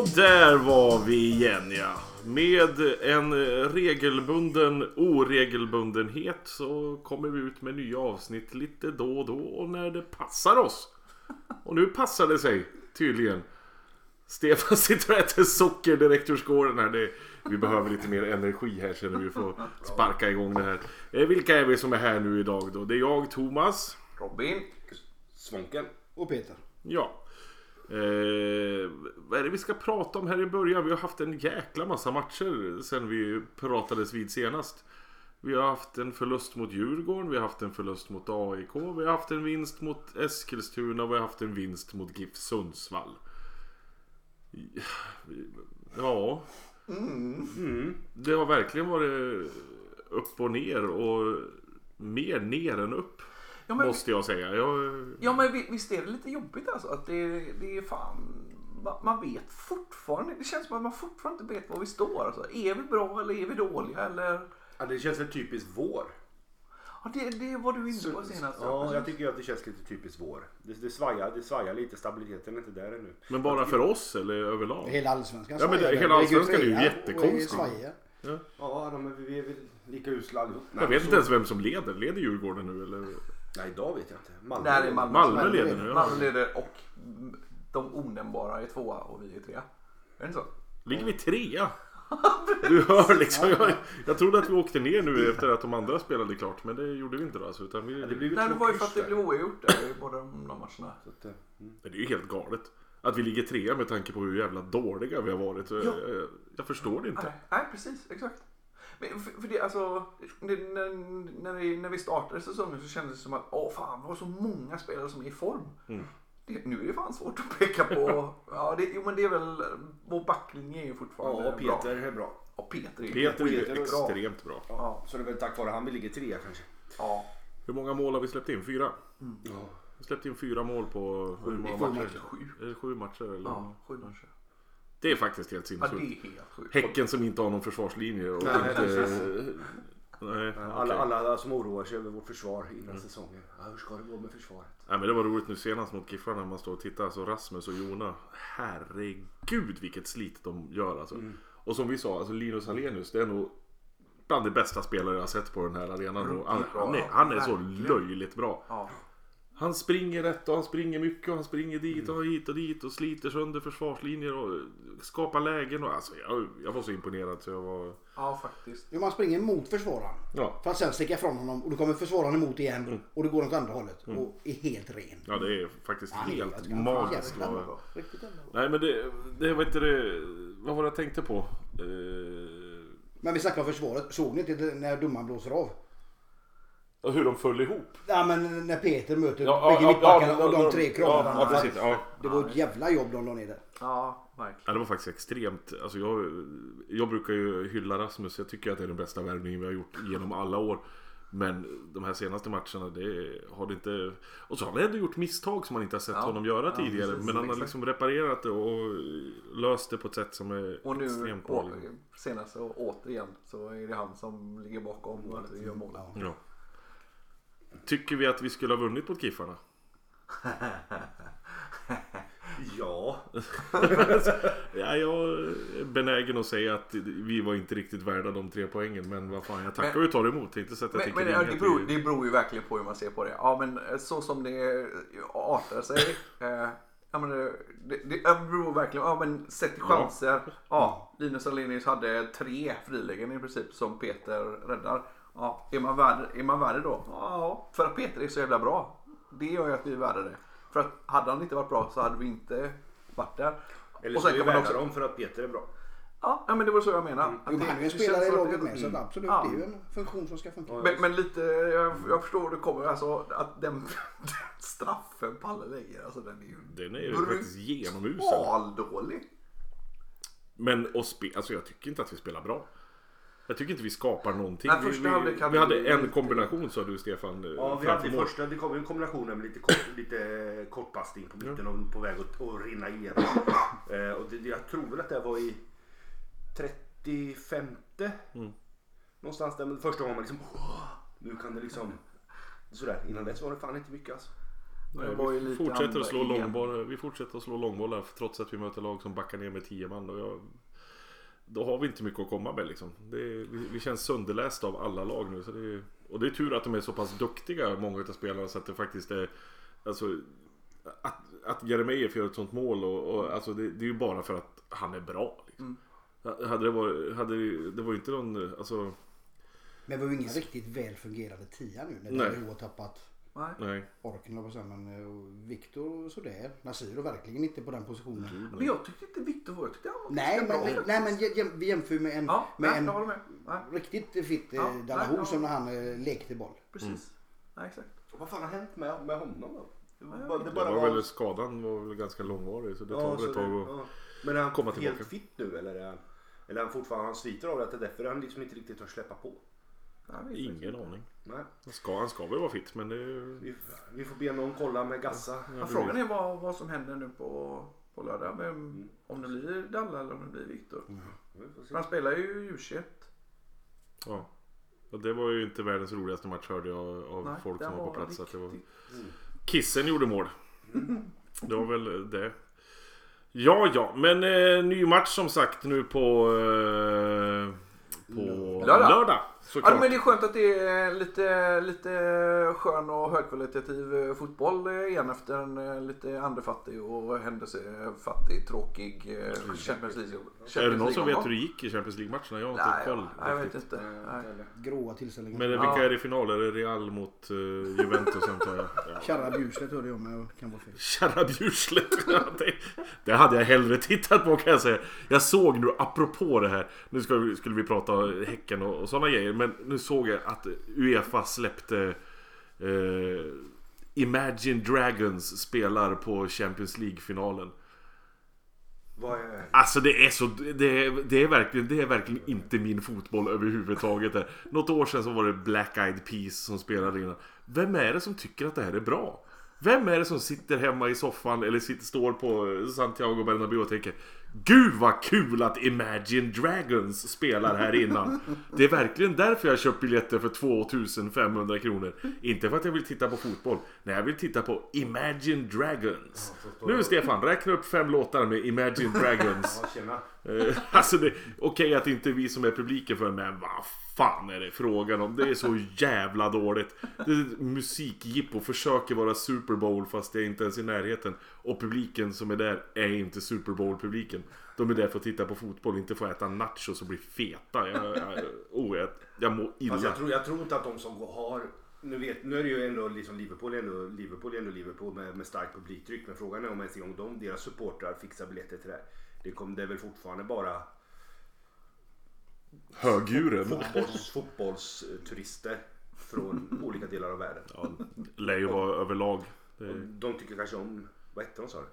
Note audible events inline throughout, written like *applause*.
Och där var vi igen ja. Med en regelbunden oregelbundenhet så kommer vi ut med nya avsnitt lite då och då och när det passar oss. Och nu passar det sig tydligen. Stefan sitter och äter socker direkt ur skålen här. Det, vi behöver lite mer energi här känner vi att sparka igång det här. Eh, vilka är vi som är här nu idag då? Det är jag, Thomas. Robin. Svånken. Och Peter. Ja. Eh, vad är det vi ska prata om här i början? Vi har haft en jäkla massa matcher sen vi pratades vid senast. Vi har haft en förlust mot Djurgården, vi har haft en förlust mot AIK, vi har haft en vinst mot Eskilstuna och vi har haft en vinst mot GIF Sundsvall. Ja. Mm. Det har verkligen varit upp och ner och mer ner än upp. Ja men, Måste jag säga. Jag, ja, men vi- visst är det lite jobbigt alltså? Att det, det är fan... ma- Man vet fortfarande, det känns som att man fortfarande inte vet var vi står. Alltså. Är vi bra eller är vi dåliga? Eller... Ja, det känns väl typiskt vår. Ja, det, det var du inne på senast. Ja, jag tycker att det känns lite typiskt vår. Det, det, svajar, det svajar lite, stabiliteten är inte där ännu. men bara för oss eller överlag? Hela allsvenskan Ja, men det- svajar. hela allsvenskan är ju är svajiga. Ja, de, vi är väl lika usla allihop. Jag vet inte ens vem som leder. Leder Djurgården nu eller? Nej, idag vet jag inte. Malmö. Där är Malmö. Malmö Malmö leder nu. Malmö leder och de onämnbara är tvåa och vi är trea. Är det inte så? Ligger vi trea? *laughs* Du hör liksom. Jag, jag trodde att vi åkte ner nu efter att de andra spelade klart. Men det gjorde vi inte då. Alltså, utan vi, Ja, det väl Nej, det var ju för att det där. blev oavgjort där i båda de de matcherna. Så att, eh, mm. det är ju helt galet. Att vi ligger trea med tanke på hur jävla dåliga vi har varit. Så Ja. Jag, jag förstår det inte. Nej, nej precis, exakt. Men för, för det, alltså, det, när, när, vi, när vi startade säsongen så kändes det som att åh fan, det var så många spelare som är i form. Mm. Det, nu är det fan svårt att peka på. *laughs* ja, det, jo men det är väl, vår backlinje är ju fortfarande Ja, och Peter bra. är bra. Och Peter är Peter är Peter är bra. extremt bra. Ja, så det är väl tack vare han vi ligger trea kanske. Ja, Hur många mål har vi släppt in? Fyra? Ja. Vi släppte in fyra mål på hur många sju matcher? matcher. Sju. Det sju matcher eller? ja sju matcher. Det är faktiskt helt Ja, sinnessjukt. sjukt. Häcken som inte har någon försvarslinje. Och Nej, inte, nej, Alla, okej. alla som oroar sig över vårt försvar innan säsongen. Ja, hur ska det gå med försvaret? Nej, men det var roligt nu senast mot Giffarna när man står och tittar. Alltså Rasmus och Jona. Herregud vilket slit de gör alltså. Och som vi sa, alltså Linus Hallenius det är nog bland de bästa spelare jag har sett på den här arenan. Han, han, är, han är så löjligt bra. Ja. Han springer rätt och han springer mycket och han springer dit och hit och dit och sliter sönder försvarslinjer och skapar lägen. Och, alltså, jag, jag var så imponerad så jag var... ja, faktiskt. Jo, man springer mot försvararen. Ja, För att sen sticka ifrån honom och då kommer försvararen emot igen Mm. och det går åt andra hållet och är helt ren. ja det är faktiskt är helt är magiskt. Riktigt. Nej men det, det var inte det, vad var det jag tänkte på? Eh, Men vi snackar om försvaret. Såg ni inte när domaren blåser av? Och hur de föll ihop. Ja men när Peter möter Ja, bägge ja, mittbackarna ja, och de tre kramarna. ja, precis, ja. Det var ett jävla jobb de la ner där. Ja, verkligen. Ja, det var faktiskt extremt. Alltså jag, jag brukar ju hylla Rasmus. Jag tycker att det är den bästa värvningen vi har gjort genom alla år. Men de här senaste matcherna, det har det inte... Och så har han ändå gjort misstag som man inte har sett Ja. honom göra Ja, tidigare. precis, men han har exakt. liksom reparerat det och löst det på ett sätt som är Och nu extremt bra. å, senast och återigen så är det han som ligger bakom vi gör målen. Ja. Tycker vi att vi skulle ha vunnit mot Giffarna? *laughs* Ja. *laughs* Ja, jag är benägen att säga att vi var inte riktigt värda de tre poängen. Men vad fan, jag tackar Men- och tar emot. Det inte så att jag Men, men ja, det, att beror, det beror ju verkligen på hur man ser på det. Ja men eh, så som det artar sig. Eh, ja, men det, det, det beror verkligen, ja men sett till chanser. Ja, Linus Alenius hade tre frilägen i princip som Peter räddar. Ja, är man värd, är man värd det då? Ja, för att Peter är så jävla bra. Det gör ju att vi är värda det. För att hade han inte varit bra så hade vi inte varit där. Eller Och så sen är vi kan man värda också- dem för att Peter är bra. Ja, men det var så jag menar. Att Jo, han är ju spelare i som att laget med så absolut Ja. det är ju en funktion som ska funka. Men, men lite, jag, jag förstår hur det kommer. Alltså att den, den *laughs* straffen Palle lägger, alltså den är ju Den är ju faktiskt genomusel. brutaldålig. Men och spe, alltså jag tycker inte att vi spelar bra. Jag tycker inte vi skapar någonting. Nej, vi, första vi, vi hade en kombination sa du Stefan. eh, Ja, vi hade första, det kom en kombination med lite, kort, lite kortpassning på mitten och på väg att, att rinna igenom. *clears throat* Eh, och det, jag tror väl att det var i 35 Mm. Någonstans där, men första gången man liksom "Åh, nu kan det liksom sådär. Innan dess var det fan inte mycket alltså. Nej, Det var ju vi, lite fortsätter att slå igen. långbollar, vi fortsätter att slå långbollar trots att vi möter lag som backar ner med 10 man. Och jag, då har vi inte mycket att komma med liksom. Det är, vi, vi känns sönderlästa av alla lag nu. Så det är, och det är tur att de är så pass duktiga, många av spelarna, så att det faktiskt är... Alltså, att, att Jeremejeff gör ett sånt mål och, och alltså det, det är ju bara för att han är bra. Liksom. Hade det varit, hade det, det var ju inte någon, alltså, Men det var ju ingen riktigt väl fungerande tia nu när Nej. DHO har tappat Nej. nej. orken höll jag men eh, Viktor sådär. Nasir verkligen inte på den positionen. Men jag tyckte inte Viktor var... Jag tyckte han var Nej men, bra. nej, men jä- jäm, vi jämför med en, Ja, med nej, en med. Riktigt fit Ja, ja, Dalahou ja. som när han eh, lekte boll. precis. Nej, exakt. Vad fan har hänt med, med honom då? Det, bara- det Det bara var var... väl, skadan var väl ganska långvarig så det tar Ja, väl ett tag det- att... ja. Men är han komma helt tillbaka. fit nu eller är han, eller är han fortfarande han sliter av det? att Det är därför han liksom inte riktigt törs släppa på. Nej, Ingen aning. Nej. Han ska, han ska väl vara fit men det. Vi, vi får be någon kolla med Gassa. Men frågan är vad, vad som händer nu på, på lördag. Vem, om det blir Dalla eller om det blir Viktor. För han spelar ju U21. Ja. Och det var ju inte världens roligaste match hörde jag av Nej, folk som var på plats. Att det var... riktigt- Kissen gjorde mål. *laughs* Det var väl det. Ja, ja, men eh, ny match som sagt nu på... Eh, på Lördag. lördag. Ja, men det är skönt att det är lite, lite skön och högkvalitativ eh, fotboll eh, igen efter en eh, lite andefattig och händelsefattig, tråkig Champions League. Champions Är det någon som vet hur det gick i Champions League-matcherna? Jag har inte Nej, koll. jag, vet inte. Gråa tillställningar. Men vilka Ja. är det i final? Är det Real mot Juventus antar jag? *laughs* Ja. Kärra Bjuslet hörde jag jag kan vara fel. Kärra Bjurslet. *laughs* Det, hade jag hellre tittat på kan jag säga. Jag såg nu, apropå det här. Nu skulle vi prata Häcken och, och sådana grejer. Men nu såg jag att Uefa släppte eh, Imagine Dragons spelar på Champions League-finalen. Vad är... Alltså det är så, det är, det är, verkligen, det är verkligen inte min fotboll överhuvudtaget. där. Något år sedan så var det Black Eyed Peas som spelade innan. Vem är det som tycker att det här är bra? Vem är det som sitter hemma i soffan eller sitter, står på Santiago Bernabéu och tänker Gud vad kul att Imagine Dragons spelar här innan. Det är verkligen därför jag har köpt biljetter för 2500 kronor. Inte för att jag vill titta på fotboll. Nej, jag vill titta på Imagine Dragons. Nu Stefan, räkna upp fem låtar med Imagine Dragons. Eh, *laughs* alltså det, okej att det inte är vi som är publiken för men vad fan är det frågan om? Det är så jävla dåligt. Det är ett musikjippo, försöker vara Super Bowl fast det är inte ens i närheten. Och publiken som är där är inte Super Bowl-publiken. De är där för att titta på fotboll, inte för att äta nachos och bli feta. Jag, jag, oh, jag, jag mår illa. jag, tror, jag tror inte att de som har... Nu, vet, nu är det ju ändå liksom Liverpool, ändå, Liverpool, ändå Liverpool med, med starkt publiktryck. Men frågan är om ens en gång de, deras supportrar fixar biljetter till det här. Det, kom, det är väl fortfarande bara Högdjuren. fotbolls, fotbollsturister från *laughs* olika delar av världen. Ja, lär ju vara överlag. Det de tycker kanske om... Vad hette de sa du?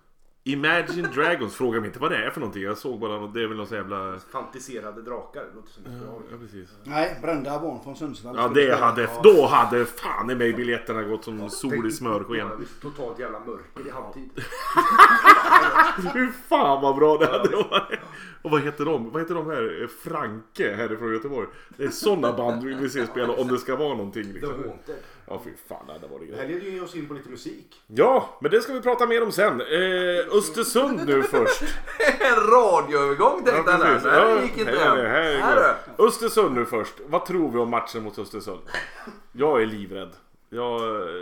Imagine Dragons, fråga mig inte vad det är för någonting. Jag såg bara, något- det är väl någon sån jävla... Fantiserade drakar. Det låter som ett bra. Ja, precis. Nej, brända barn från Sundsvall. Ja det hade, då hade fan i mig biljetterna gått som sol i smörsken. Ja, totalt jävla mörker i halvtid. *laughs* Fy fan vad bra det hade varit. Och vad heter de? Vad heter de här? Eh, Franke härifrån Göteborg. Det är sådana band vi vill se spela om det ska vara någonting The liksom. Haunted. Ja fy fan det hade varit Det här leder ju oss in på lite musik. Ja, men det ska vi prata mer om sen. Eh, Östersund nu *laughs* först. En radioövergång tänkte han där. Ja, det gick inte här det, här. Här. Östersund nu först. Vad tror vi om matchen mot Östersund? Jag är livrädd. Jag,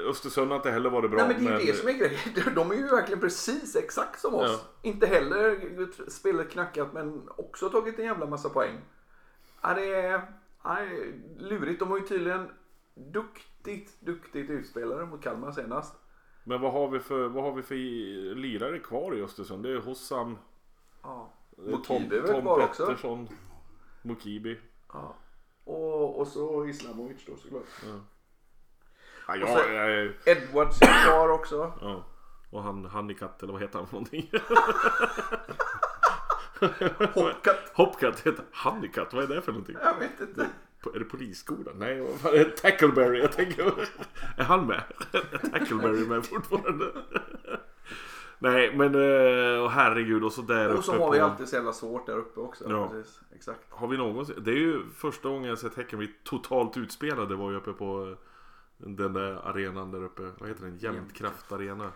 Östersund har inte heller varit bra. Nej men det är ju det som är grejen. *laughs* De är ju verkligen precis exakt som oss. Ja. Inte heller spelet knackat men också tagit en jävla massa poäng. Ja, det är ja, lurigt. De har ju tydligen duktigt, duktigt utspelare mot Kalmar senast. Men vad har vi för, vad har vi för lirare kvar i Östersund? Det är Hossam, Ja. Mokibi Tom, Tom kvar också? Pettersson, Mokibi. Ja. Och, och så Islamovic då såklart. Ja, Och jag, så- jag, Edwards är kvar också. *clears throat* ja. Och han Honeycutt eller vad heter han för någonting? *laughs* Hopkat. Hopcat heter Honeycutt, vad är det för någonting? Jag vet inte. Är det polisskolan? Nej, vad fan är det? Tackleberry, jag tänker. *laughs* Är han med? *laughs* Är Tackleberry med fortfarande? Nej, men eh, och herregud och så där uppe Och så har vi på... alltid så jävla svårt där uppe också. Ja. Precis. Exakt. Har vi någonsin... Det är ju första gången jag sett Häcken bli totalt utspelade var ju uppe på Den där arenan där uppe. Vad heter den? Jämtkraft arena.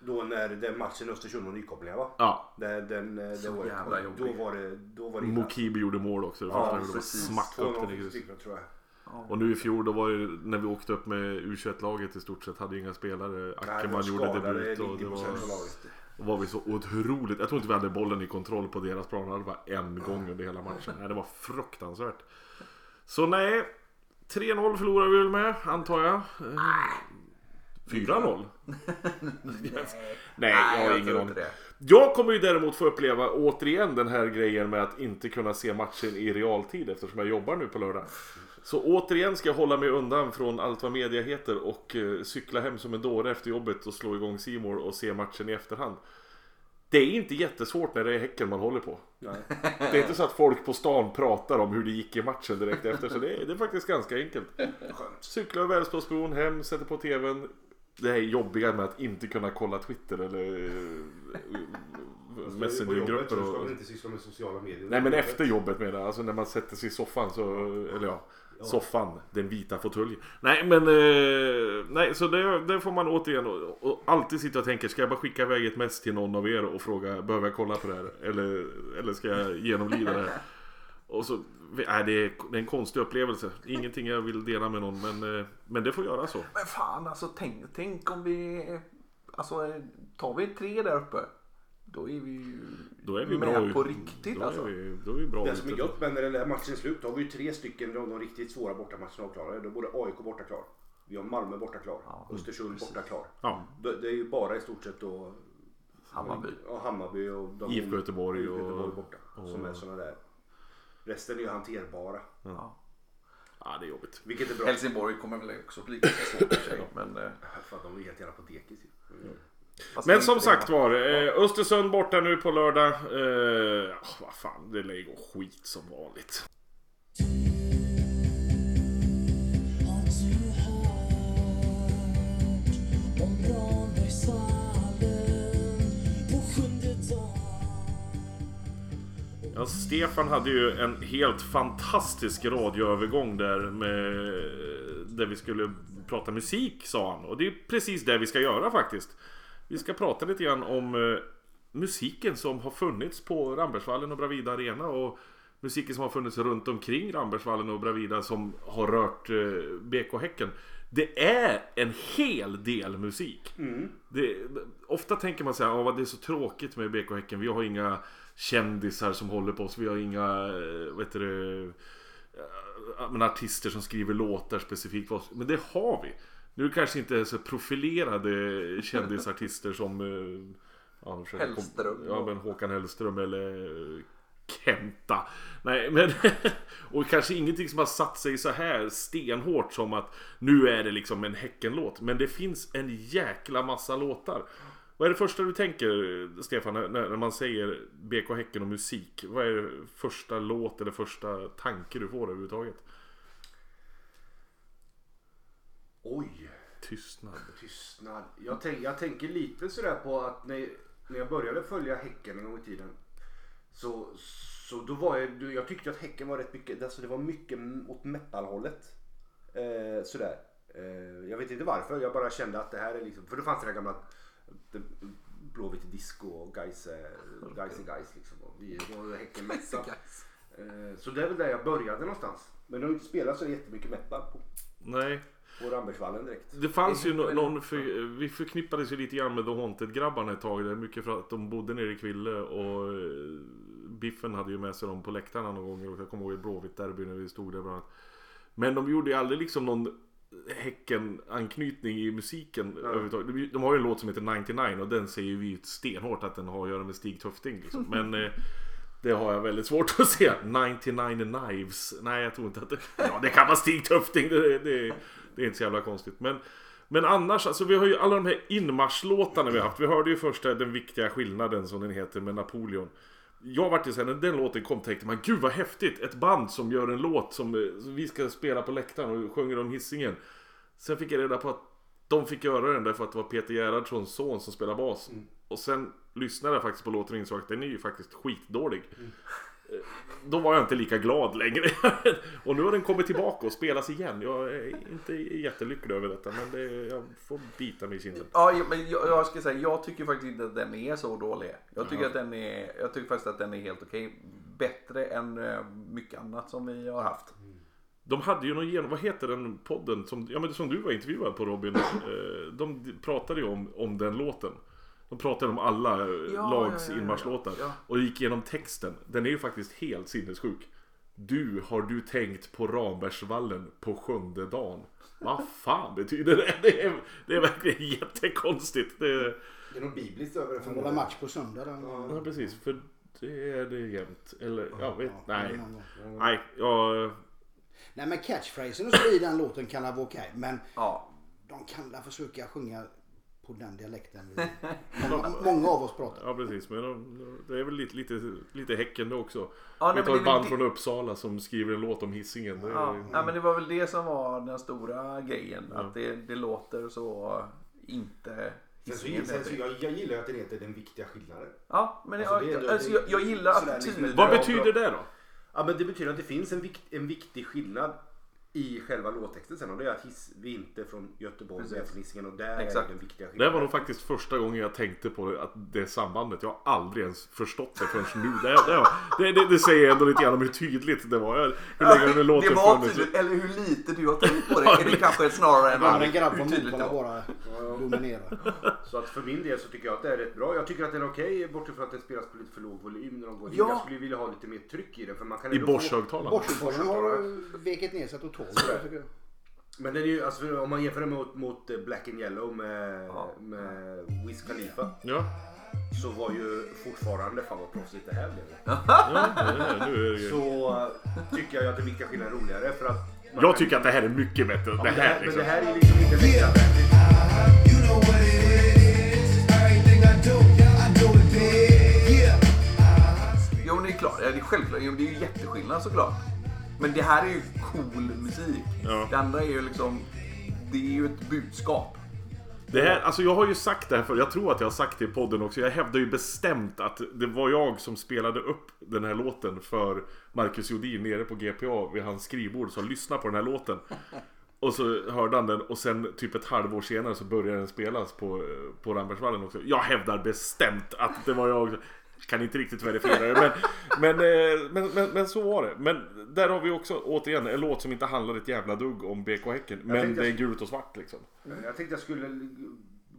Då när den matchen Östersund och nykopplingar va? Ja. Den, den, det Så var, jävla då jobbig. var det, då var det illa. Mokibi gjorde mål också. Det Ja, första precis. smack upp den i 2-0 grus. stycken, tror jag. Och nu i fjol då var det när vi åkte upp med U21-laget i stort sett hade inga spelare. Ackerman de gjorde debut och det 90% var, och var vi så otroligt. Jag tror inte vi hade bollen i kontroll på deras plan. Det var en gång under hela matchen. Nej, det var fruktansvärt. Så nej. 3-0 förlorar vi väl med antar jag. Eh, 4-0? Nej, jag har ingen aning. Jag kommer ju däremot få uppleva återigen den här grejen med att inte kunna se matchen i realtid eftersom jag jobbar nu på lördag. Så återigen ska jag hålla mig undan från allt vad media heter och eh, cykla hem som en dåre efter jobbet och slå igång Simor och se matchen i efterhand. Det är inte jättesvårt när det är Häcken man håller på. Nej. Det är inte så att folk på stan pratar om hur det gick i matchen direkt efter. Så det är, det är faktiskt ganska enkelt. Skönt. Cykla över Älvsborgsbron, hem, sätter på TVn. Det här jobbiga med att inte kunna kolla Twitter eller På Messengergrupper. jobbet så ska Och, man inte syssla med sociala medier. nej men efter jobbet menar jag. Alltså när man sätter sig i soffan så, eller ja. Soffan, den vita fåtöljen. Nej men, eh, nej så det, det får man återigen och, och alltid sitta och tänka, ska jag bara skicka iväg ett mess till någon av er och fråga, behöver jag kolla på det här? Eller, eller ska jag genomlida det här? Och så, nej, det, är, en konstig upplevelse. Ingenting jag vill dela med någon men, eh, men det får göra så. Men fan alltså tänk, tänk om vi... Alltså tar vi tre där uppe. Då är vi ju Då är vi med bra på riktigt då alltså. Är vi, då är vi bra Det som är gött med när den där matchen är slut, då har vi ju tre stycken av de riktigt svåra bortamatcherna avklarade. Då är både AIK borta klar. Vi har Malmö borta klar. Ja, Östersund precis. borta klar. Ja, Det är ju bara i stort sett då Hammarby. Ja, Hammarby och de IFK Göteborg och- Göteborg borta. och- Som är såna där. Resten är ju hanterbara. Ja. ja, det är jobbigt. Vilket är bra. Helsingborg kommer väl också bli ganska svårt i och sig. Men, eh, För att de är helt jävla på dekis ju. fast Men som sagt var, eh, Östersund borta nu på lördag. Eh, ah, vad fan, det lär ju gå skit som vanligt. Ja, Stefan hade ju en helt fantastisk radioövergång där med där vi skulle prata musik sa han. Och det är precis det vi ska göra faktiskt. Vi ska prata lite grann om eh, musiken som har funnits på Rambergsvallen och Bravida Arena och musiken som har funnits runt omkring Rambergsvallen och Bravida som har rört eh, BK Häcken. Det är en hel del musik. Det, ofta tänker man så här, "Åh, vad det är så tråkigt med BK Häcken. Vi har inga kändisar som håller på oss. Vi har inga, eh, eh, men artister som skriver låtar specifikt för oss. Men det har vi. Nu kanske inte är så profilerade kändisartister som eh, ja, Hellström. Ja, men Håkan Hellström eller Kenta. Nej, men *laughs* och kanske ingenting som har satt sig så här stenhårt som att nu är det liksom en Häckenlåt. Men det finns en jäkla massa låtar. Vad är det första du tänker, Stefan, när, när man säger BK Häcken och musik? Vad är det första låt eller första tanke du får överhuvudtaget? Oj, Tystnad. tystnad. Jag, tänk, jag tänker lite sådär på att när, när jag började följa Häcken en gång i tiden. Så, så då var jag, jag tyckte att Häcken var rätt mycket, alltså det var mycket åt metalhållet. Eh, sådär. Eh, jag vet inte varför, jag bara kände att det här är liksom, för då fanns det där gamla det- Blåvitt disco och Gais är- Gais Gais liksom. Och vi var Häcken metal. *laughs* Eh, så det är väl där jag började någonstans. Men det har inte spelat så jättemycket metal på, Nej, på Rambergsvallen direkt. det fanns ju no- någon, för, vi förknippades ju lite grann med The Haunted-grabbarna ett tag. Där, mycket för att de bodde nere i Kville och eh, Biffen hade ju med sig dem på läktarna någon gång. Och Jag kommer ihåg ett Blåvitt-derby när vi stod där bland annat. Men de gjorde ju aldrig liksom någon Häcken-anknytning i musiken överhuvudtaget. De- har ju en låt som heter 99 och den säger vi stenhårt att den har att göra med Stig Tufting. Liksom. *laughs* Men eh, det har jag väldigt svårt att se. 99 Knives. Nej, jag tror inte att det... Ja, det kan vara Stig Tufting. Det, det, det är inte så jävla konstigt. Men, men annars, alltså vi har ju alla de här inmarschlåtarna vi har haft. Vi hörde ju första Den viktiga skillnaden som den heter med Napoleon. Jag vart ju sen när den låten kom tänkte man gud vad häftigt. Ett band som gör en låt som, eh, vi ska spela på läktaren och sjunger om hissingen. Sen fick jag reda på att de fick göra den därför att det var Peter Gerhardssons son som spelar bas. Och sen lyssnade jag faktiskt på låten och insåg att den är ju faktiskt skitdålig. Då var jag inte lika glad längre. *laughs* och nu har den kommit tillbaka och spelas igen. Jag är inte jättelycklig över detta men det, jag får bita mig i kinden. Ja, men jag, jag ska säga, jag tycker faktiskt inte att den är så dålig. Jag tycker, att den är, jag tycker faktiskt att den är helt okej. Bättre än eh, mycket annat som vi har haft. De hade ju någon genom, vad heter den podden som, ja, men som du var intervjuad på Robin. Eh, De pratade ju om, om den låten. De pratade om alla eh, Ja, lags ja, ja, inmarschlåtar. ja. Och gick igenom texten. Den är ju faktiskt helt sinnessjuk. Du, har du tänkt på Rambergsvallen på sjunde dagen? Vad fan betyder det? Det är, det är verkligen jättekonstigt. Det, Det är något bibliskt över det var förmodligen. match på söndag. Där. ja, precis. För det är det jämt. Eller, jag vet, Ja, nej. Nej, jag... Nej men catchphrasen och så i den låten kan vara okej. Men Ja, de kan väl försöka sjunga på den dialekten. vi- *laughs* Många, många av oss pratar. Ja precis, men de, det är väl lite, lite, lite Häcken det också. Ja, Vi tar ett det band väl från det- Uppsala som skriver en låt om hissingen. Det är, ja. ja, men det var väl det som var den stora grejen. Att det, det låter så inte... Sen så, sen så, jag, jag gillar att den heter Den viktiga skillnaden. Ja, men Alltså, jag, det alltså, jag, jag gillar liksom attityden. ett- Vad betyder det då? Ja men det betyder att det finns en, vikt, en viktig skillnad i själva låttexten sen och det är att hiss, vi är inte från Göteborg, vi är från Hisingen och där Exakt. är den viktiga Det skillnaden. var nog faktiskt första gången jag tänkte på det, att det sambandet. Jag har aldrig ens förstått det förrän nu. Det, det, det, det, det säger ändå lite grann om hur tydligt det var. Hur länge den det låten var funnits. tydligt, eller hur lite du har tänkt på det. Är det kanske snarare än Det var en grabb hur tydligt det Motala var. bara dominerar. Så att för min del så tycker jag att det är rätt bra. Jag tycker att den är okej bortsett från att den spelas på lite för låg volym när de går in. Ja. Jag skulle vilja ha lite mer tryck i den. För man kan I Bosch-högtalarna. Bortsupporten har veket ner sig totalt. Tycker jag. Men den är ju, alltså, om man jämför den mot, mot eh, Black and Yellow med, Ja. med Wiz Khalifa. Ja, Så var ju fortfarande, fan vad proffsigt det här blev. ja det är, nu är det ju. Så eh, tycker jag att den viktiga skillnaden är roligare för att man Jag tycker att det här är mycket bättre. Ja, Det men, det här här, men liksom. det här är liksom inte. Yeah. Jo men det är klart, ja, det är självklart. Det är ju jätteskillnad såklart. Men det här är ju cool musik. Ja. Det andra är ju liksom, det är ju ett budskap. Det här, alltså jag har ju sagt det här för jag tror att jag har sagt det i podden också. Jag hävdar ju bestämt att det var jag som spelade upp den här låten för Marcus Jodin nere på GPA vid hans skrivbord. Så lyssna på den här låten. *laughs* Och så hörde han den och sen typ ett halvår senare så började den spelas på, på Rambergsvallen också. Jag hävdar bestämt att det var jag. Kan inte riktigt verifiera det men, men, eh, men, men, men så var det. Men där har vi också återigen en låt som inte handlar ett jävla dugg om BK Häcken. Men tänkte det är jag- gult och svart liksom. Jag tänkte jag skulle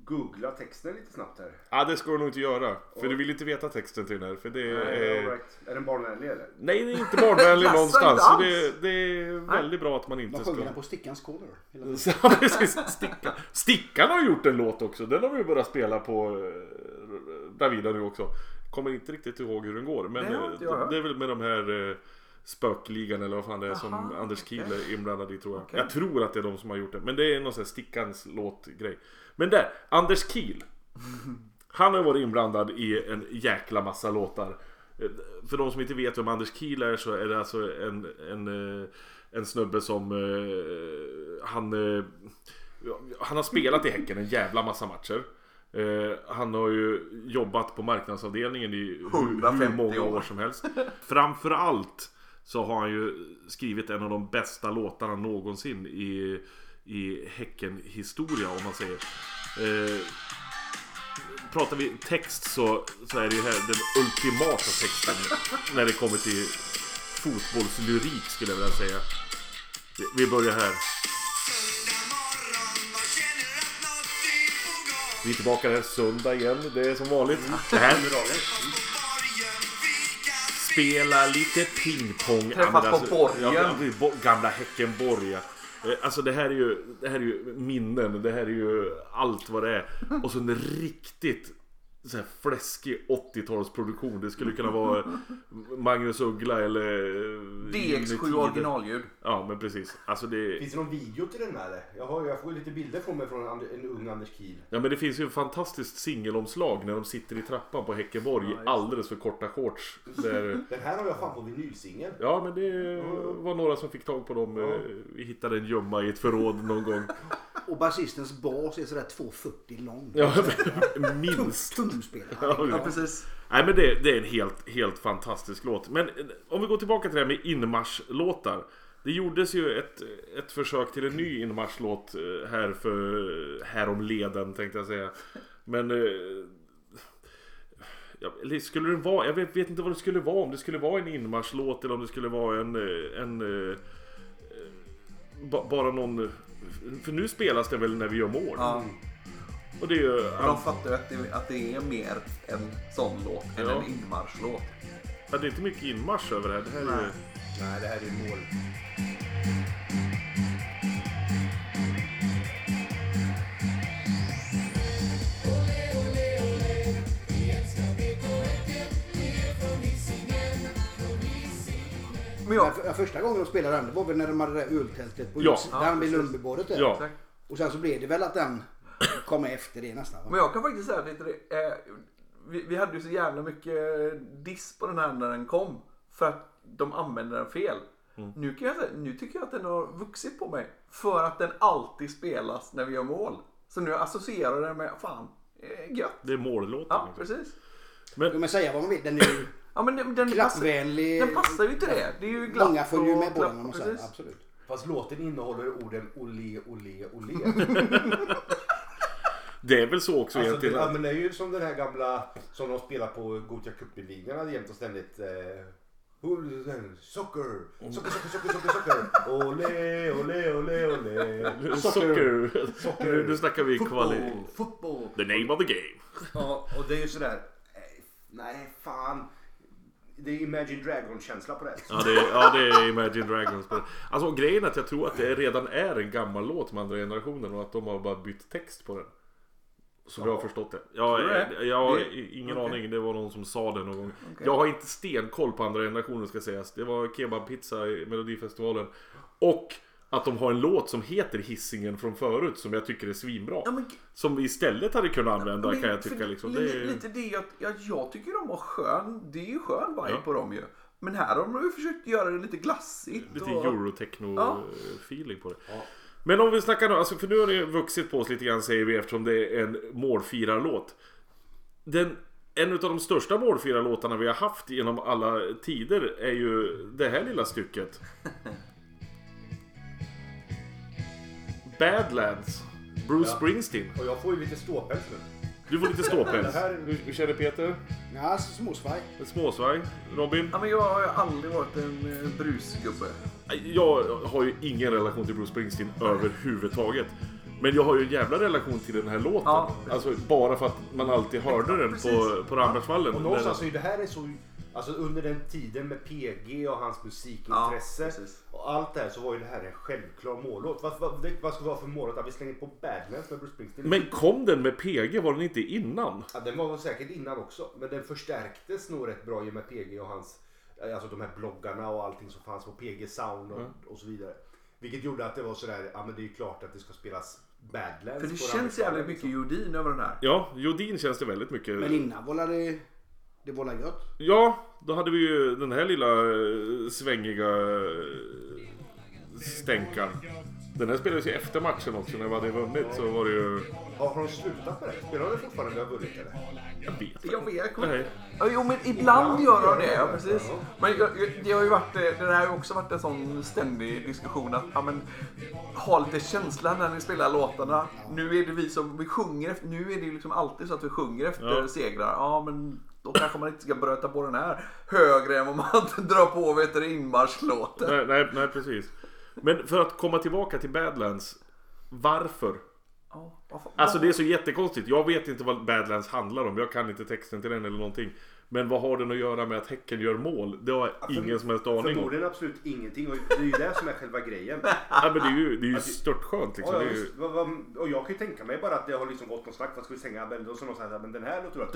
googla texten lite snabbt här. Ja det ska du nog inte göra. För du vill inte veta texten till den här. För det Nej, är... right. Är den barnvänlig eller? Nej, det är inte barnvänlig *laughs* någonstans. Så det, det är väldigt bra att man inte sjunger ska... den på Stickans. *laughs* Ja, precis. Stickan. Stickan har gjort en låt också. Den har vi börjat spela på eh, Bravida nu också. Kommer inte riktigt ihåg hur den går. Men Det eh, jag det är väl med de här eh, Spökligan eller vad fan det är som Aha, Anders Kiel okej. är inblandad i tror jag. Okej. Jag tror att det är de som har gjort det. Men det är någon sån här Stickans låtgrej. Men där, Anders Kiel. *laughs* Han har varit inblandad i en jäkla massa låtar. Eh, För de som inte vet vem Anders Kiel är så är det alltså en, en, eh, en snubbe som eh, han, han har spelat i Häcken en jävla massa matcher. Han har ju jobbat på marknadsavdelningen i hur, hur 150 många år år. som helst. Framförallt så har han ju skrivit en av de bästa låtarna någonsin i, i Häcken-historia om man säger. Eh, pratar vi text så, så är det ju här den ultimata texten när det kommer till fotbollslyrik skulle jag vilja säga. Vi- börjar här. Vi är tillbaka här söndag igen. Det är som vanligt. Det här. Spela lite pingpong. Träffas på borgen. Ja, gamla Häckenborg. Eh, Alltså det här är ju, det här är ju minnen. Det här är ju allt vad det är. Och så en riktigt så här fläskig 80-talsproduktion. Det skulle kunna vara *laughs* Magnus Uggla eller... eh, Gyllene DX7 Tider. originalljud. Ja men precis. Alltså det... Finns det någon video till den här? Jag, har, jag får ju lite bilder från mig från en ung Anders Kiel. Ja men det finns ju en fantastiskt singelomslag när de sitter i trappan på Häckeborg i alldeles för korta shorts. Där... *laughs* Den här har jag fan på vinylsingel. Ja men det var några som fick tag på dem. Eh, Vi hittade en gömma i ett förråd någon gång. *laughs* Och basistens bas är sådär 2,40 lång. Ja, *laughs* minst. Trumspelare. Ja, Ja, precis. Nej men det, det är en helt, helt fantastisk låt. Men eh, om vi går tillbaka till det här med inmarschlåtar. Det gjordes ju ett, ett försök till en ny inmarschlåt eh, här för häromleden tänkte jag säga. Men... eh, Ja, skulle det vara, jag vet, vet inte vad det skulle vara. Om det skulle vara en inmarschlåt eller om det skulle vara en... en ba, bara någon... För nu spelas det väl när vi gör mål. Ja. Och det är ju... Men de fattar ju att det, att det är mer en sån låt än Ja. en inmarschlåt. Ja, det är inte mycket inmarsch över det här. Det här är ju... Nej. Nej, det här är mål. Men Ja. jag, För, första gången de spelade den det var väl när de hade det där öltältet på Ja. utsidan Ja, vid. Lundbybadet. Ja. Och sen så blev det väl att den kom efter det nästan. Men Va? jag kan faktiskt säga det, eh, vi, vi hade ju så jävla mycket diss på den här när den kom. För att de använde den fel. Mm. Nu, kan jag säga, nu tycker jag att den har vuxit på mig. För att den alltid spelas när vi gör mål. Så nu associerar jag den med, fan, eh, gött. Det är mållåten. Ja, liksom. precis. Jo, men säga vad man vill. Den är ju Ja, men den, den, passar, klappvänlig. den passar ju till det. Det är ju glatt Många följer ju med och på den. klapp- om man säger. precis. Absolut. Fast låten innehåller orden olé, olé, olé. *laughs* Det är väl så också Alltså, det, egentligen. ja, men det är ju som den här gamla som de spelar på Gothia Cup-invigningarna jämt och ständigt. Eh, Socker, socker, socker, socker, socker, socker. Olé, olé, olé, olé. Socker. Nu, nu snackar vi kvalitet. Fotboll, fotboll. The name of the game. Ja, och det är ju sådär. eh, Nej, fan. Det är Imagine Dragon-känsla på det. Ja det, är, ja, det är Imagine Dragons. Alltså grejen är att jag tror att det redan är en gammal låt med andra generationen och att de har bara bytt text på den. Som jag har förstått det. Jag, jag, jag har ingen okej. aning, det var någon som sa det någon gång. Okej. Jag har inte stenkoll på andra generationen ska sägas. Det var kebabpizza i Melodifestivalen. Och att de har en låt som heter Hissingen från förut som jag tycker är svinbra. Ja, men, Som vi istället hade kunnat använda men kan jag tycka. Liksom. li- Det är, Lite det att jag, jag tycker de har skön, det är ju skön vibe Ja. på dem ju. Men här har de ju försökt göra det lite glassigt. Lite och- eurotechno-feeling på det. Men om vi snackar nu, alltså för nu har det vuxit på oss lite grann säger vi eftersom det är en målfirarlåt. Den, en av de största målfirarlåtarna vi har haft genom alla tider är ju det här lilla stycket. *laughs* Badlands. Bruce Ja. Springsteen. Och jag får ju lite ståpäls nu. Du får lite ståpäls. *laughs* Det här- Hur, hur känner Peter? Ja, småsvaj. Småsvaj. Robin? Ja, men jag har ju aldrig varit en eh, brusgubbe. Jag har ju ingen relation till Bruce Springsteen överhuvudtaget. Men jag har ju en jävla relation till den här låten. Ja. Alltså bara för att man alltid hörde den på, på Rambergsvallen. Och någonstans är ju det här är så... Alltså under den tiden med PG och hans musikintresse Ja, och allt det här så var ju det här en självklar mållåt. Vad, vad, vad ska det vara för mållåt? Att vi slänger på Badlands med Bruce Springsteen? Men kom den med PG? Var den inte innan? Ja, den var säkert innan också. Men den förstärktes nog rätt bra i och med PG och hans... Alltså de här bloggarna och allting som fanns på PG Sound och, och så vidare. Vilket gjorde att det var sådär, ja men det är ju klart att det ska spelas Badlands. För det på känns jävligt mycket liksom. Jodin över den här. Ja, Jodin känns det väldigt mycket. Men innan var det... Det var gött. Ja, då hade vi ju den här lilla eh, svängiga eh, stänkan. Den här spelades ju efter matchen också när vi hade vunnit så var det ju... Har, har de slutat med det? Spelar de fortfarande när vi har vunnit eller? Jag vet Jag vet. Ja, jo, men ibland gör de det. Ja, precis. Men jag, jag, det har ju varit, eh, det här har ju också varit en sån ständig diskussion att ja, men, ha lite känsla när ni spelar låtarna. Nu är det vi som vi sjunger efter, nu är det ju liksom alltid så att vi sjunger efter Ja. segrar. Ja, men då kanske man inte ska bröta på den här högre än vad man *laughs* drar på vet du, inmarschlåten. Nej, nej, nej, precis. Men för att komma tillbaka till Badlands. Varför? Alltså det är så jättekonstigt. Jag vet inte vad Badlands handlar om. Jag kan inte texten till den eller någonting. Men vad har den att göra med att Häcken gör mål? Det har jag ingen som helst aning om. Förmodligen absolut ingenting och det är ju det som är själva grejen. Ja, men det är ju, det är ju störtskönt liksom. Ja, Det ja, är ju... visst. Vad- vad- och jag kan ju tänka mig bara att det har liksom gått någon snack. Vad ska vi sänga? Men då så någon säger men den här låter bra.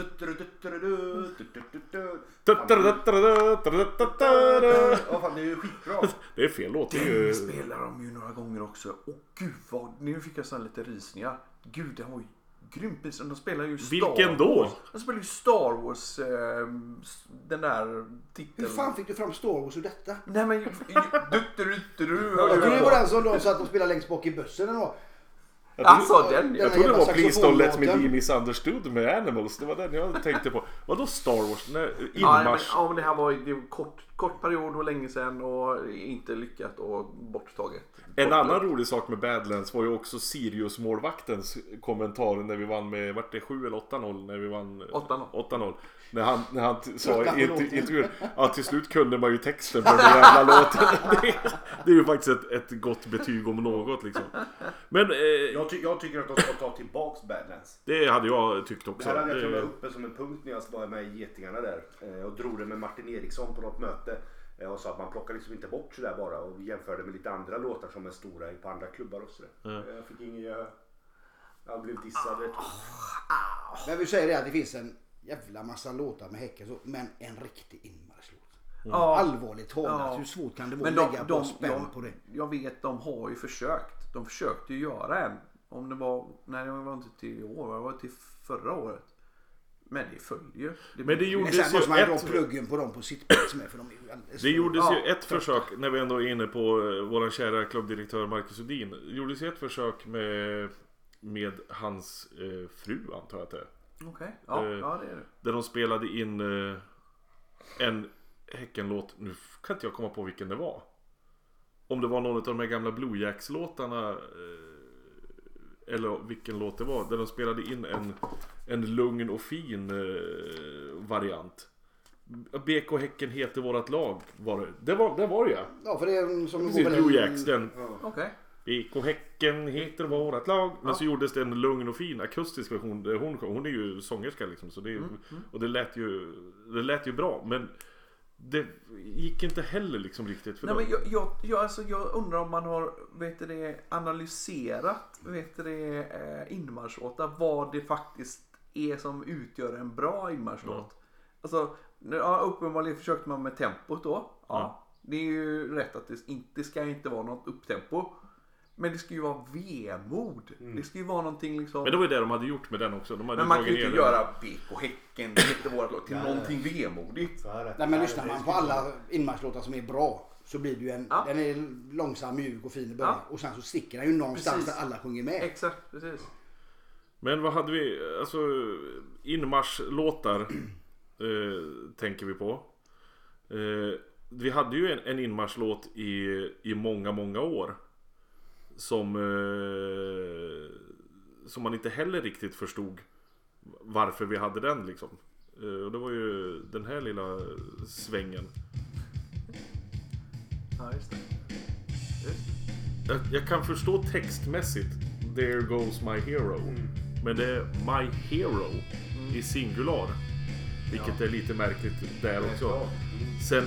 Ja fan det är ju skitbra. Det är fel låt. Den spelar de ju några gånger också. Och gud vad, nu fick jag så här lite rysningar. Gud, det var ju grymt pris. De spelar ju Star Vilken då? Wars. De spelar ju Star Wars, eh, den där titeln. Hur fan fick du fram Star Wars ur detta? Nej men, ju- ju- du, du, du, du, Jag tror det var den som de satt och spelade längst bak i bussen eller vad? Alltså den Jag ja. trodde det var Please Don't Let Me. Be Misunderstood med Animals. Det var den jag tänkte på. Vadå Star Wars? Nej, Ja, men, ja men det här var ju var kort, kort period och länge sedan och inte lyckat och borttaget. En annan rolig sak med Badlands var ju också Sirius-målvaktens kommentar när vi vann med, vart det 7 eller 8-0? När vi vann 8-0. 8-0. När han, när han sa i intervjun att till slut kunde man ju texten på den jävla *laughs* låten. *laughs* Det, är- det är ju faktiskt ett, ett gott betyg om något liksom. Men eh, Jag, ty- jag tycker att de ska ta tillbaks Badlands. det hade jag tyckt Det också. här hade jag Det, uppe som en punkt när jag var med i Getingarna där. Eh, Och drog det med Martin Eriksson på något möte. Eh, Och sa att man plockar liksom inte bort sådär bara. Och jämförde med lite andra låtar som är stora på andra klubbar och sådär. Eh, Jag fick ingen gehör. Jag blev dissad. vet du. Men vi säger det att det finns en jävla massa låtar med Häcken så, men en riktig inmarschlåt. Ja. Allvarligt talat, Ja. hur svårt kan det vara Men att de, lägga de, spänn de, på det? jag vet de har ju försökt. De försökte ju göra en. Om det var, nej det var inte till i år, det var till förra året. Men det följer. Det Men det gjordes sen måste man ju dra ett- pluggen på dem på sittplats med för de är ju alldeles det gjordes Ja, ju ett försök, när vi ändå är inne på eh, våran kära klubbdirektör Marcus Udin. Det gjordes ju ett försök med, med hans eh, fru antar jag att det är. Okej, ja, Eh, ja det är det. Där de spelade in eh, en Häckenlåt, nu kan inte jag komma på vilken det var. Om det var någon av de här gamla Blue Jacks låtarna eh, Eller vilken låt det var. Där de spelade in en, en lugn och fin eh, variant. BK Häcken heter vårat lag var det. Det var det, var det ja. Ja, för det är som Precis, en- Jacks den. Okej. BK Häcken heter vårat lag. Men så gjordes det en lugn och fin akustisk version. Hon, hon är ju sångerska liksom. Så det, är- Och det lät, ju, det lät ju bra. Men det gick inte heller liksom riktigt. För Nej, dem. men jag, jag, jag, alltså, jag undrar om man har vet det, analyserat vet det, eh, inmarschlåtar. Vad det faktiskt är som utgör en bra inmarschlåt. Alltså, ja, uppenbarligen försökte man med tempot då. Ja. Ja. Det är ju rätt att det inte ska inte vara något upptempo. Men det ska ju vara vemod. Det ska ju vara någonting liksom. Men det var ju det de hade gjort med den också. De hade Men man kan ju inte göra BK Häcken, det heter vårt låt, till någonting vemodigt. Så här är det. Nej men Ja, lyssnar man på alla inmarschlåtar som är bra så blir det ju en, Ja. den är långsam, mjuk och fin i början. Ja. Och sen så sticker den ju någonstans Precis. där alla sjunger med. Exakt, precis. Men vad hade vi? Alltså inmarschlåtar *clears throat* eh, tänker vi på. Eh, vi hade ju en, en inmarschlåt i, i många, många år. Som, eh, som man inte heller riktigt förstod varför vi hade den liksom. Eh, och det var ju den här lilla svängen. Ja, just det. Just det. Jag, jag kan förstå textmässigt There goes my hero. Men det är my hero i singular. Vilket är lite märkligt där också. Ja. Sen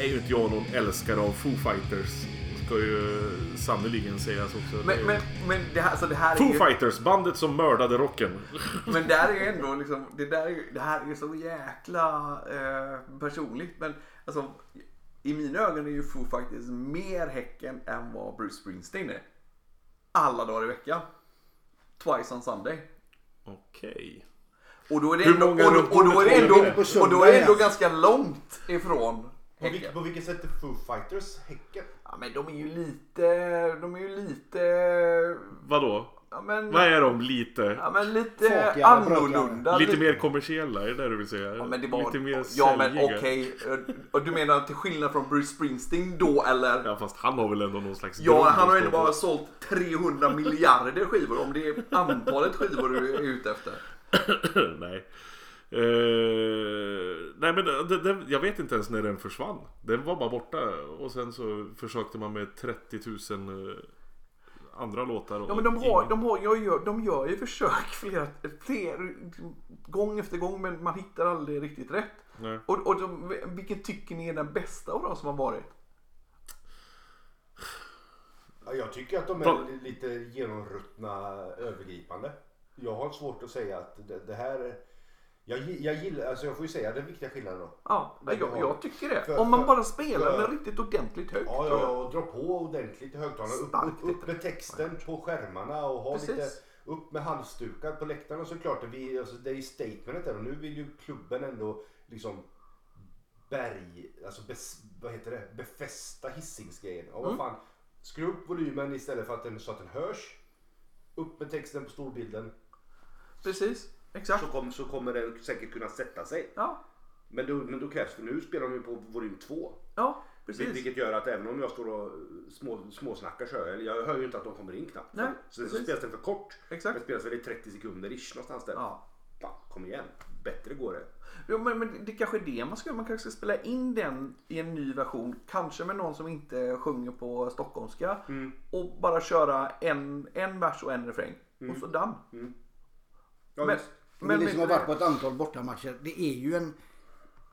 är ju inte jag någon älskare av Foo Fighters. Ska ju sannerligen sägas också. Men, men, men det här, alltså det här är Foo ju, Fighters, bandet som mördade rocken. Men det här är ju ändå liksom, det, där är, det här är ju så jäkla eh, personligt. Men alltså, i mina ögon är ju Foo Fighters mer Häcken än vad Bruce Springsteen är. Alla dagar i veckan. Twice on Sunday. Okej. Och då är det Hur ändå, många och, då- och då är det ändå, och då är det ändå ganska långt ifrån Häcken. på vilket sätt är Foo Fighters Häcken? Ja, men de är ju lite, de är ju lite, Vadå? ja men, Vad är de lite? ja, men lite annorlunda. Lite mer kommersiella, är det det du vill säga? Ja men det var... Lite mer ja men säljiga. okej. Och du menar till skillnad från Bruce Springsteen då eller? Ja fast han har väl ändå någon slags Ja, han har ändå bara sålt 300 miljarder skivor om det är antalet skivor du är ute efter. *coughs* nej. Eh, nej men det, det, jag vet inte ens när den försvann. Den var bara borta och sen så försökte man med 30 000 eh, andra låtar. Och Ja men de har, ingen- de har, jag gör, de gör ju försök *laughs* flera, fler, gång efter gång men man hittar aldrig riktigt rätt. Nej. Och, och de, vilken tycker ni är den bästa av de som har varit? Ja, jag tycker att de är li- lite genomruttna övergripande. Jag har svårt att säga att det, det här... Jag, jag gillar, alltså jag får ju säga den viktiga skillnaden då. Ja, jag, jag tycker det. för- Om man för- bara spelar för- den riktigt ordentligt högt. Ja, ja, och dra på ordentligt i högtalarna. Upp, upp, upp med texten på skärmarna och ha Precis. lite upp med halsdukar på läktarna såklart. Vi, alltså, det är ju statementet där och nu vill ju klubben ändå liksom berg, alltså bes, vad heter det, befästa hissingsgrejen. Ja, vad fan, skruva upp volymen istället för att den, så att den hörs. upp med texten på storbilden. Precis, exakt. Så, kom, så kommer den säkert kunna sätta sig. Ja, Men då, men då krävs det, nu spelar de ju på volym 2. ja precis. Vilket gör att även om jag står och små, småsnackar så hör jag, jag hör ju inte att de kommer in knappt. Nej, så, så spelas den för kort. Exakt. Den spelas väl i 30 sekunder ish någonstans där. Ja. Fan, kom igen. Bättre går det. Jo, men, men det kanske är det man ska Man kanske ska spela in den i en ny version. Kanske med någon som inte sjunger på stockholmska. Mm. Och bara köra en, en vers och en refräng. Mm. Och så done. Ja, Men, visst. Men, vi som har varit på ett antal bortamatcher, det är ju en...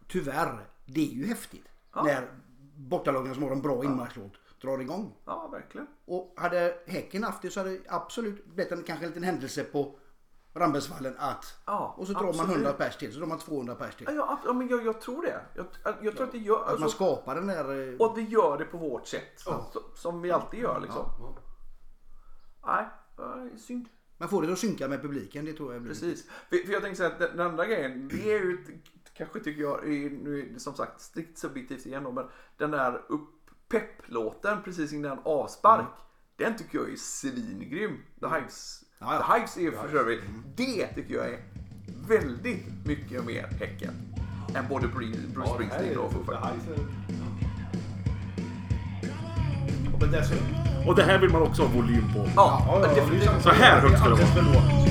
Tyvärr, det är ju häftigt. När bortalagen som har en bra inmarschlåt drar igång. Ja, verkligen. Och hade Häcken haft det så hade det absolut blivit en, kanske en liten händelse på Rambergsvallen att... Ja, och så drar man absolut. 100 pers till, så drar man 200 pers till. Ja, ja, ja men jag, jag tror det. Jag, jag tror att det gör... Att man Alltså, skapar den där... eh, och att vi gör det på vårt sätt. Så, som vi alltid gör liksom. Nej, synd. Man får det att synka med publiken, det tror jag blir... Precis. För, för jag tänker så här, att den, den andra grejen, det är ju kanske tycker jag, är, nu är det som sagt strikt subjektivt igen då, men den där upp pepplåten precis innan avspark. Den tycker jag är svingrym. The Hives. Ja, ja. The Hives är ju för övrigt, det tycker jag är väldigt mycket mer Häcken. Än både Bruce, Bruce Springsteen och Foo Fighters. Men dessutom, Och det här vill man också ha volym på. Ja, ja, ja, definitivt. Så här högt ska det alldeles vara. för lågt.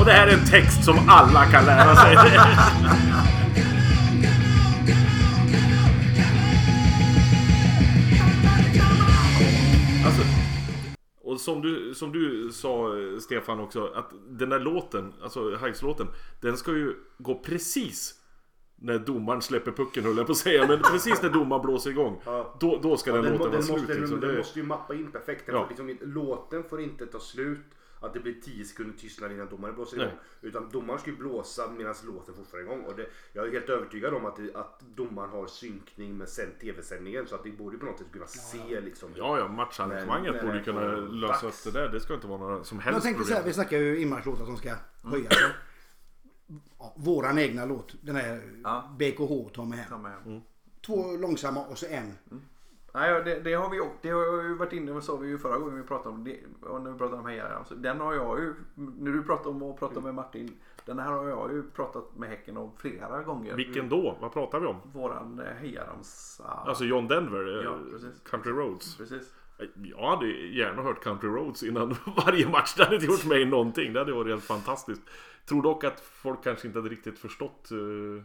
Och det här är en text som alla kan lära sig. *laughs* som du, som du sa Stefan också, att den där låten, alltså Hives-låten, den ska ju gå precis när domaren släpper pucken höll jag på att säga, men precis när domaren blåser igång. Ja. Då, då ska den, Den, låten den, vara måste, slut. Liksom. den, måste ju mappa in perfekt. Den Ja. liksom, låten får inte ta slut. Att det blir 10 sekunder tystnad innan domaren blåser Nej. igång. Utan domaren ska ju blåsa medan låten fortfarande är igång. Och det, jag är helt övertygad om att, det, att domaren har synkning med sen tv-sändningen. Så att det borde på något sätt kunna se liksom. Ja, ja, matcharrangemanget borde men- kunna lösa upp det där. Det ska inte vara några som Jag helst tänkte så här, problem. vi snackar ju inmarschlåtar som ska höjas. Ja, våran egna låt, den här Ja. BKH tar med Ta hem. med. Två långsamma och så en. Nej, det, det har vi det har ju varit inne och sa vi ju förra gången vi pratade om det. När vi pratade om Hejar. Alltså, den har jag ju, när du pratade om att prata med Martin. Den här har jag ju pratat med Häcken om flera gånger. Vilken då? Vad pratar vi om? Våran eh, Hejarams... ah, Alltså John Denver, eh, Ja, precis. Country Roads. Precis. Jag hade gärna hört Country Roads innan *laughs* varje match. Det hade inte gjort mig någonting. Det hade varit helt fantastiskt. Tror dock att folk kanske inte hade riktigt förstått eh,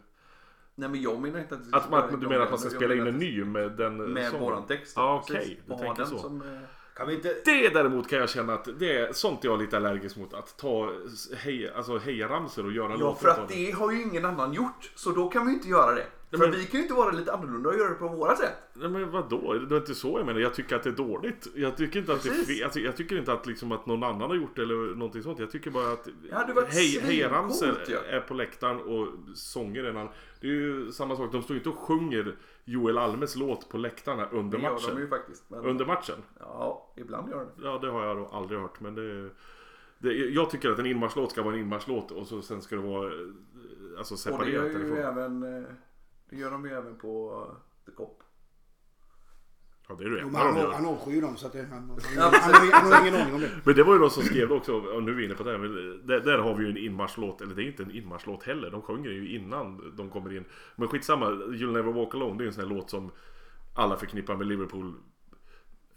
Nej men jag menar inte att... att man, du menar att man ska spela in en ny med den eh, Med sången? våran text. Ja, precis. okej, du Och ha tänker så. Som, eh, Kan vi inte... Det däremot kan jag känna att det är sånt jag är lite allergisk mot. Att ta hej, alltså hejaramsor och göra Ja, låtar för utav att det har ju ingen annan gjort. Så då kan vi inte göra det. För men- vi kan ju inte vara lite annorlunda och göra det på våra sätt. Nej men vadå? Det är inte så jag menar. Jag tycker att det är dåligt. Jag tycker inte att det är fel. Jag, ty- jag tycker inte att, liksom att någon annan har gjort det eller någonting sånt. Jag tycker bara att hej, hejaramsor ju. är på läktaren och sånger är en annan. Det är ju samma sak. De står ju inte och sjunger Joel Almes låt på läktarna under Det gör de ju matchen. faktiskt. Men, Under matchen? Ja, ibland gör de det. Ja, det har jag då aldrig hört. Men det, det Jag tycker att en inmarschlåt ska vara en inmarschlåt och så sen ska det vara eh, alltså Och det gör separerat ju även... Det gör de ju även på eh, The Cop. Ja, det är det Jo, enda men han, de gör. han avskyr dem så att det, han, han, han, han, han har ingen aning om det. Men det var ju de som skrev det också, och nu är vi inne på det här, men där, där har vi ju en inmarschlåt, eller det är inte en inmarschlåt heller, de sjunger ju innan de kommer in. Men skitsamma, You'll Never Walk Alone, det är en sån här låt som alla förknippar med Liverpool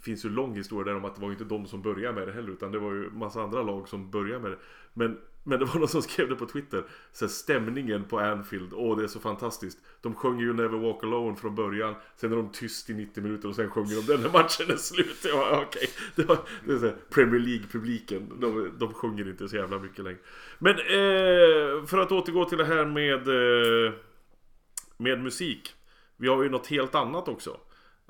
finns ju lång historia där om att det var ju inte de som började med det heller, utan det var ju massa andra lag som började med det. Men, men det var *laughs* någon som skrev det på Twitter, så här, stämningen på Anfield, åh det är så fantastiskt. De sjunger ju Never Walk Alone från början, sen är de tyst i 90 minuter och sen sjunger de den när matchen är slut. Jag bara, okay. Det, var, det är så här, Premier League-publiken, de, de sjunger inte så jävla mycket längre. Men eh, för att återgå till det här med, eh, med musik. Vi har ju något helt annat också.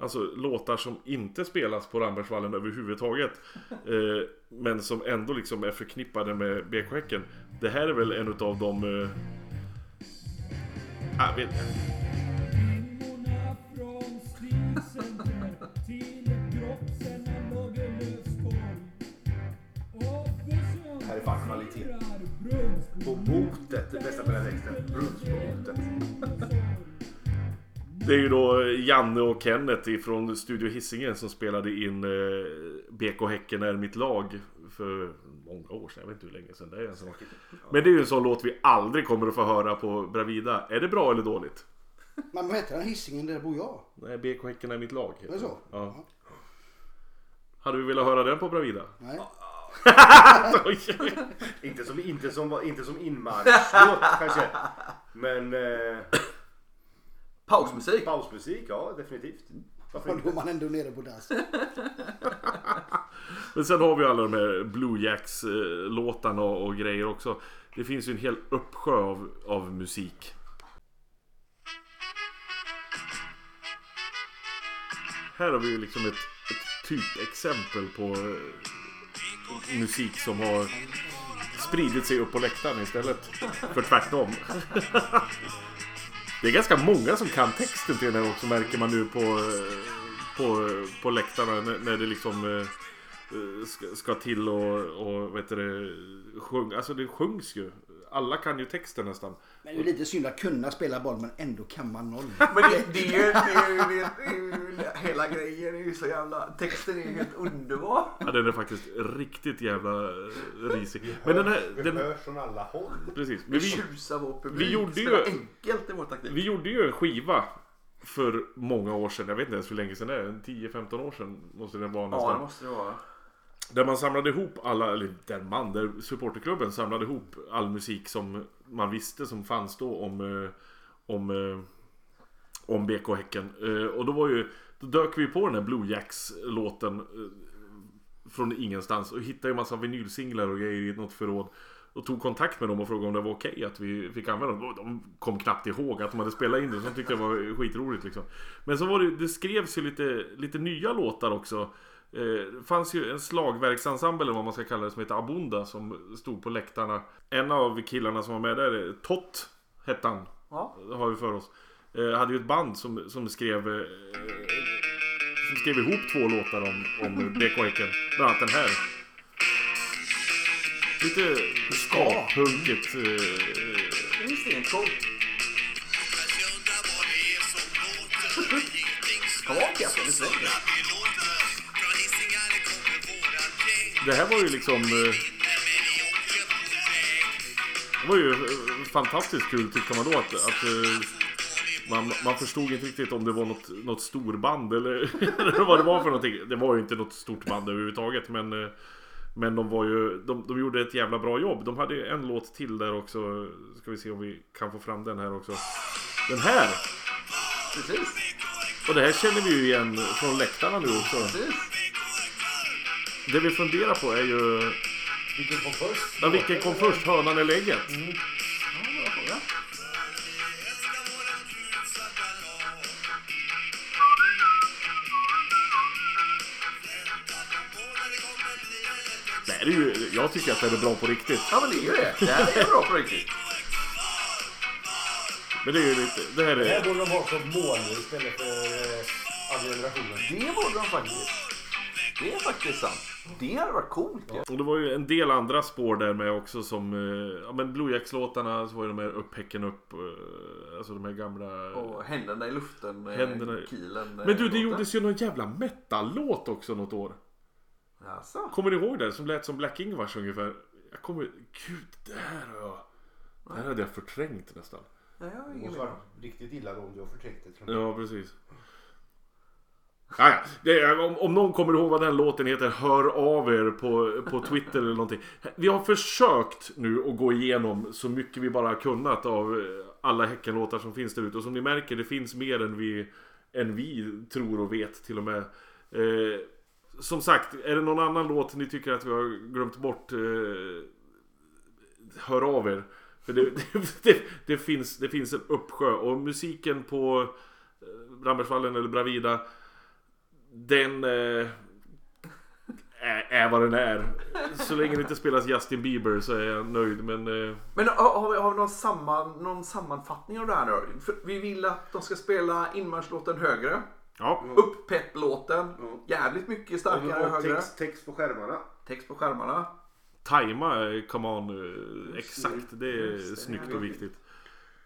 Alltså låtar som inte spelas på Rambergsvallen överhuvudtaget. *laughs* Eh, men som ändå liksom är förknippade med BK Häcken. Det här är väl en utav de... Eh, jag vet. Och här är fan kvalitet. På botet, det bästa på den här texten. Brunns på botet. Det är ju då Janne och Kenneth ifrån Studio Hisingen som spelade in eh, BK Häcken är mitt lag för många år sedan. Jag vet inte hur länge sedan det är. ens. Men det är ju en sån låt vi aldrig kommer att få höra på Bravida. Är det bra eller dåligt? Men vad heter den? Hisingen där bor jag. Nej, BK Häcken är mitt lag. heter Är det så? den. Ja. Hade vi velat höra den på Bravida? Nej. *laughs* Inte som, inte som, inte som inmarschlåt kanske. Men eh, Pausmusik. pausmusik, ja definitivt. Varför Och då är inte? man ändå nere på dass. *laughs* Men sen har vi alla de här Blue Jacks eh, låtarna och, och grejer också. Det finns ju en hel uppsjö av, av musik. Här har vi ju liksom ett, ett typexempel på eh, musik som har spridit sig upp på läktaren istället för tvärtom. *laughs* Det är ganska många som kan texten till den här också märker man nu på, eh, på, på läktarna när, det liksom eh, eh, ska, ska till och, och vet det, sjung, alltså det sjungs ju. Alla kan ju texten nästan. Men det är lite synd att kunna spela boll men ändå kan man noll. *laughs* Men det, det, är ju, det, är ju, det, är ju, hela grejen är ju så jävla... Texten är ju helt underbar. Ja, den är faktiskt riktigt jävla eh, risig. Men den här... Vi Den, hörs från alla håll. precis. Men Vi vi, tjusar vår publik. vi gjorde ju- enkelt i vår taktik. vi gjorde ju en skiva för många år sedan. Jag vet inte ens hur länge sedan det är. 10-15 år sedan måste det vara Ja, nästan. det måste det vara. Där man samlade ihop alla, eller där man, där supporterklubben samlade ihop all musik som man visste som fanns då om, eh, om, eh, om BK Häcken. Eh, och då var ju, då dök vi på den här Blue Jacks låten från ingenstans och hittade ju massa vinylsinglar och grejer i något förråd. Och tog kontakt med dem och frågade om det var okej att vi fick använda dem. Och De kom knappt ihåg att de hade spelat in det. Så de tyckte det var skitroligt liksom. Men så var det, det skrevs ju lite, lite nya låtar också. Eh, Det fanns ju en slagverksensemble eller vad man ska kalla det som heter Abunda som stod på läktarna. En av killarna som var med där, Tott hette han. Ja. Har vi för oss. Eh, hade ju ett band som, som skrev eh, som skrev ihop två låtar om, om BK Häcken. Bland annat den här. Lite ska-punket. Eh, Det är stencoolt. Kom ihåg det svänger. Det här var ju liksom... Eh, det var ju eh, fantastiskt kul tyckte man då att, att eh, man, man förstod inte riktigt om det var något, något storband eller, *laughs* eller vad det var för någonting. Det var ju inte något stort band överhuvudtaget men men de var ju, de, de gjorde ett jävla bra jobb. De hade en låt till där också. Ska vi se om vi kan få fram den här också. Den här! Precis. Och det här känner vi ju igen från läktarna nu också. Precis. Det vi funderar på är ju... Vilken kom först? Ja, vilken kom först? Hönan eller ägget? Ja, bra fråga. Det här är ju, jag tycker att det är bra på riktigt. Ja, men det är ju det. Det här är bra på riktigt. Men det är ju lite... Det här Det här är... borde de ha som mål istället för eh, andra generationen. Det borde de faktiskt. Det är faktiskt sant. Det hade varit coolt ju. Och det var ju en del andra spår där med också som... eh, Ja men Blue Jacks-låtarna så var ju de här upp häcken upp. eh, Alltså de här gamla... Och händerna i luften. eh, Händerna Kilen. Men du, det gjordes ju någon jävla metal-låt också något år. Alltså. Kommer ni ihåg det? Som lät som Black Ingvars ungefär. Jag kommer... Gud, det här har jag... Det här hade jag förträngt nästan. Nej, jag har Det ingen riktigt illa om du har förträngt det. Ja, precis. Ja, ja. det är, om, om någon kommer ihåg vad den låten heter, hör av er på, på Twitter eller någonting. Vi har försökt nu att gå igenom så mycket vi bara har kunnat av eh, alla Häckenlåtar som finns där ute. Och som ni märker, det finns mer än vi, än vi tror och vet till och med. Eh, som sagt, är det någon annan låt ni tycker att vi har glömt bort, eh, hör av er. För det, *laughs* det, det, det, finns, det finns en uppsjö och musiken på eh, Rambergsvallen eller Bravida den eh, är, vad den är. Så länge det inte spelas Justin Bieber så är jag nöjd men eh, Men har, vi, har vi någon, samman, någon sammanfattning av det här nu? För vi vill att de ska spela inmarschlåten högre. Ja, Upp-pepp-låten. Jävligt mycket starkare Och högre. text, text på skärmarna. Text på skärmarna. tajma eh, Come On eh, exakt. Det är Just snyggt det och viktigt.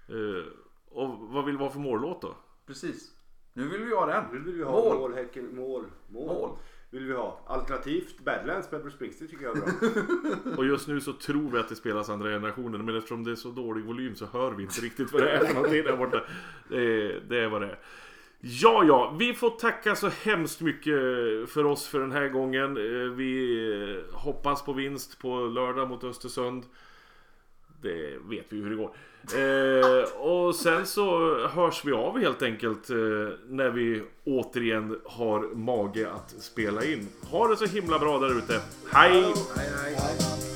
Eh, och vad vill du ha för mållåt då? Precis. Nu vill vi ha den. Nu vill vi ha Mål. mål, häcken, mål, mål. Mål. Vill vi ha. Alternativt Badlands med Bruce Springsteen tycker jag är bra. *laughs* Och just nu så tror vi att det spelas andra generationen men eftersom det är så dålig volym så hör vi inte riktigt vad det är för någonting där borta. Det är, det är vad det är. Ja, ja, vi får tacka så hemskt mycket för oss för den här gången. Eh, Vi eh, hoppas på vinst på lördag mot Östersund. Det vet vi hur det går. Eh, och sen så hörs vi av helt enkelt eh, när vi återigen har mage att spela in. Ha det så himla bra där ute. Hej! Nej, nej.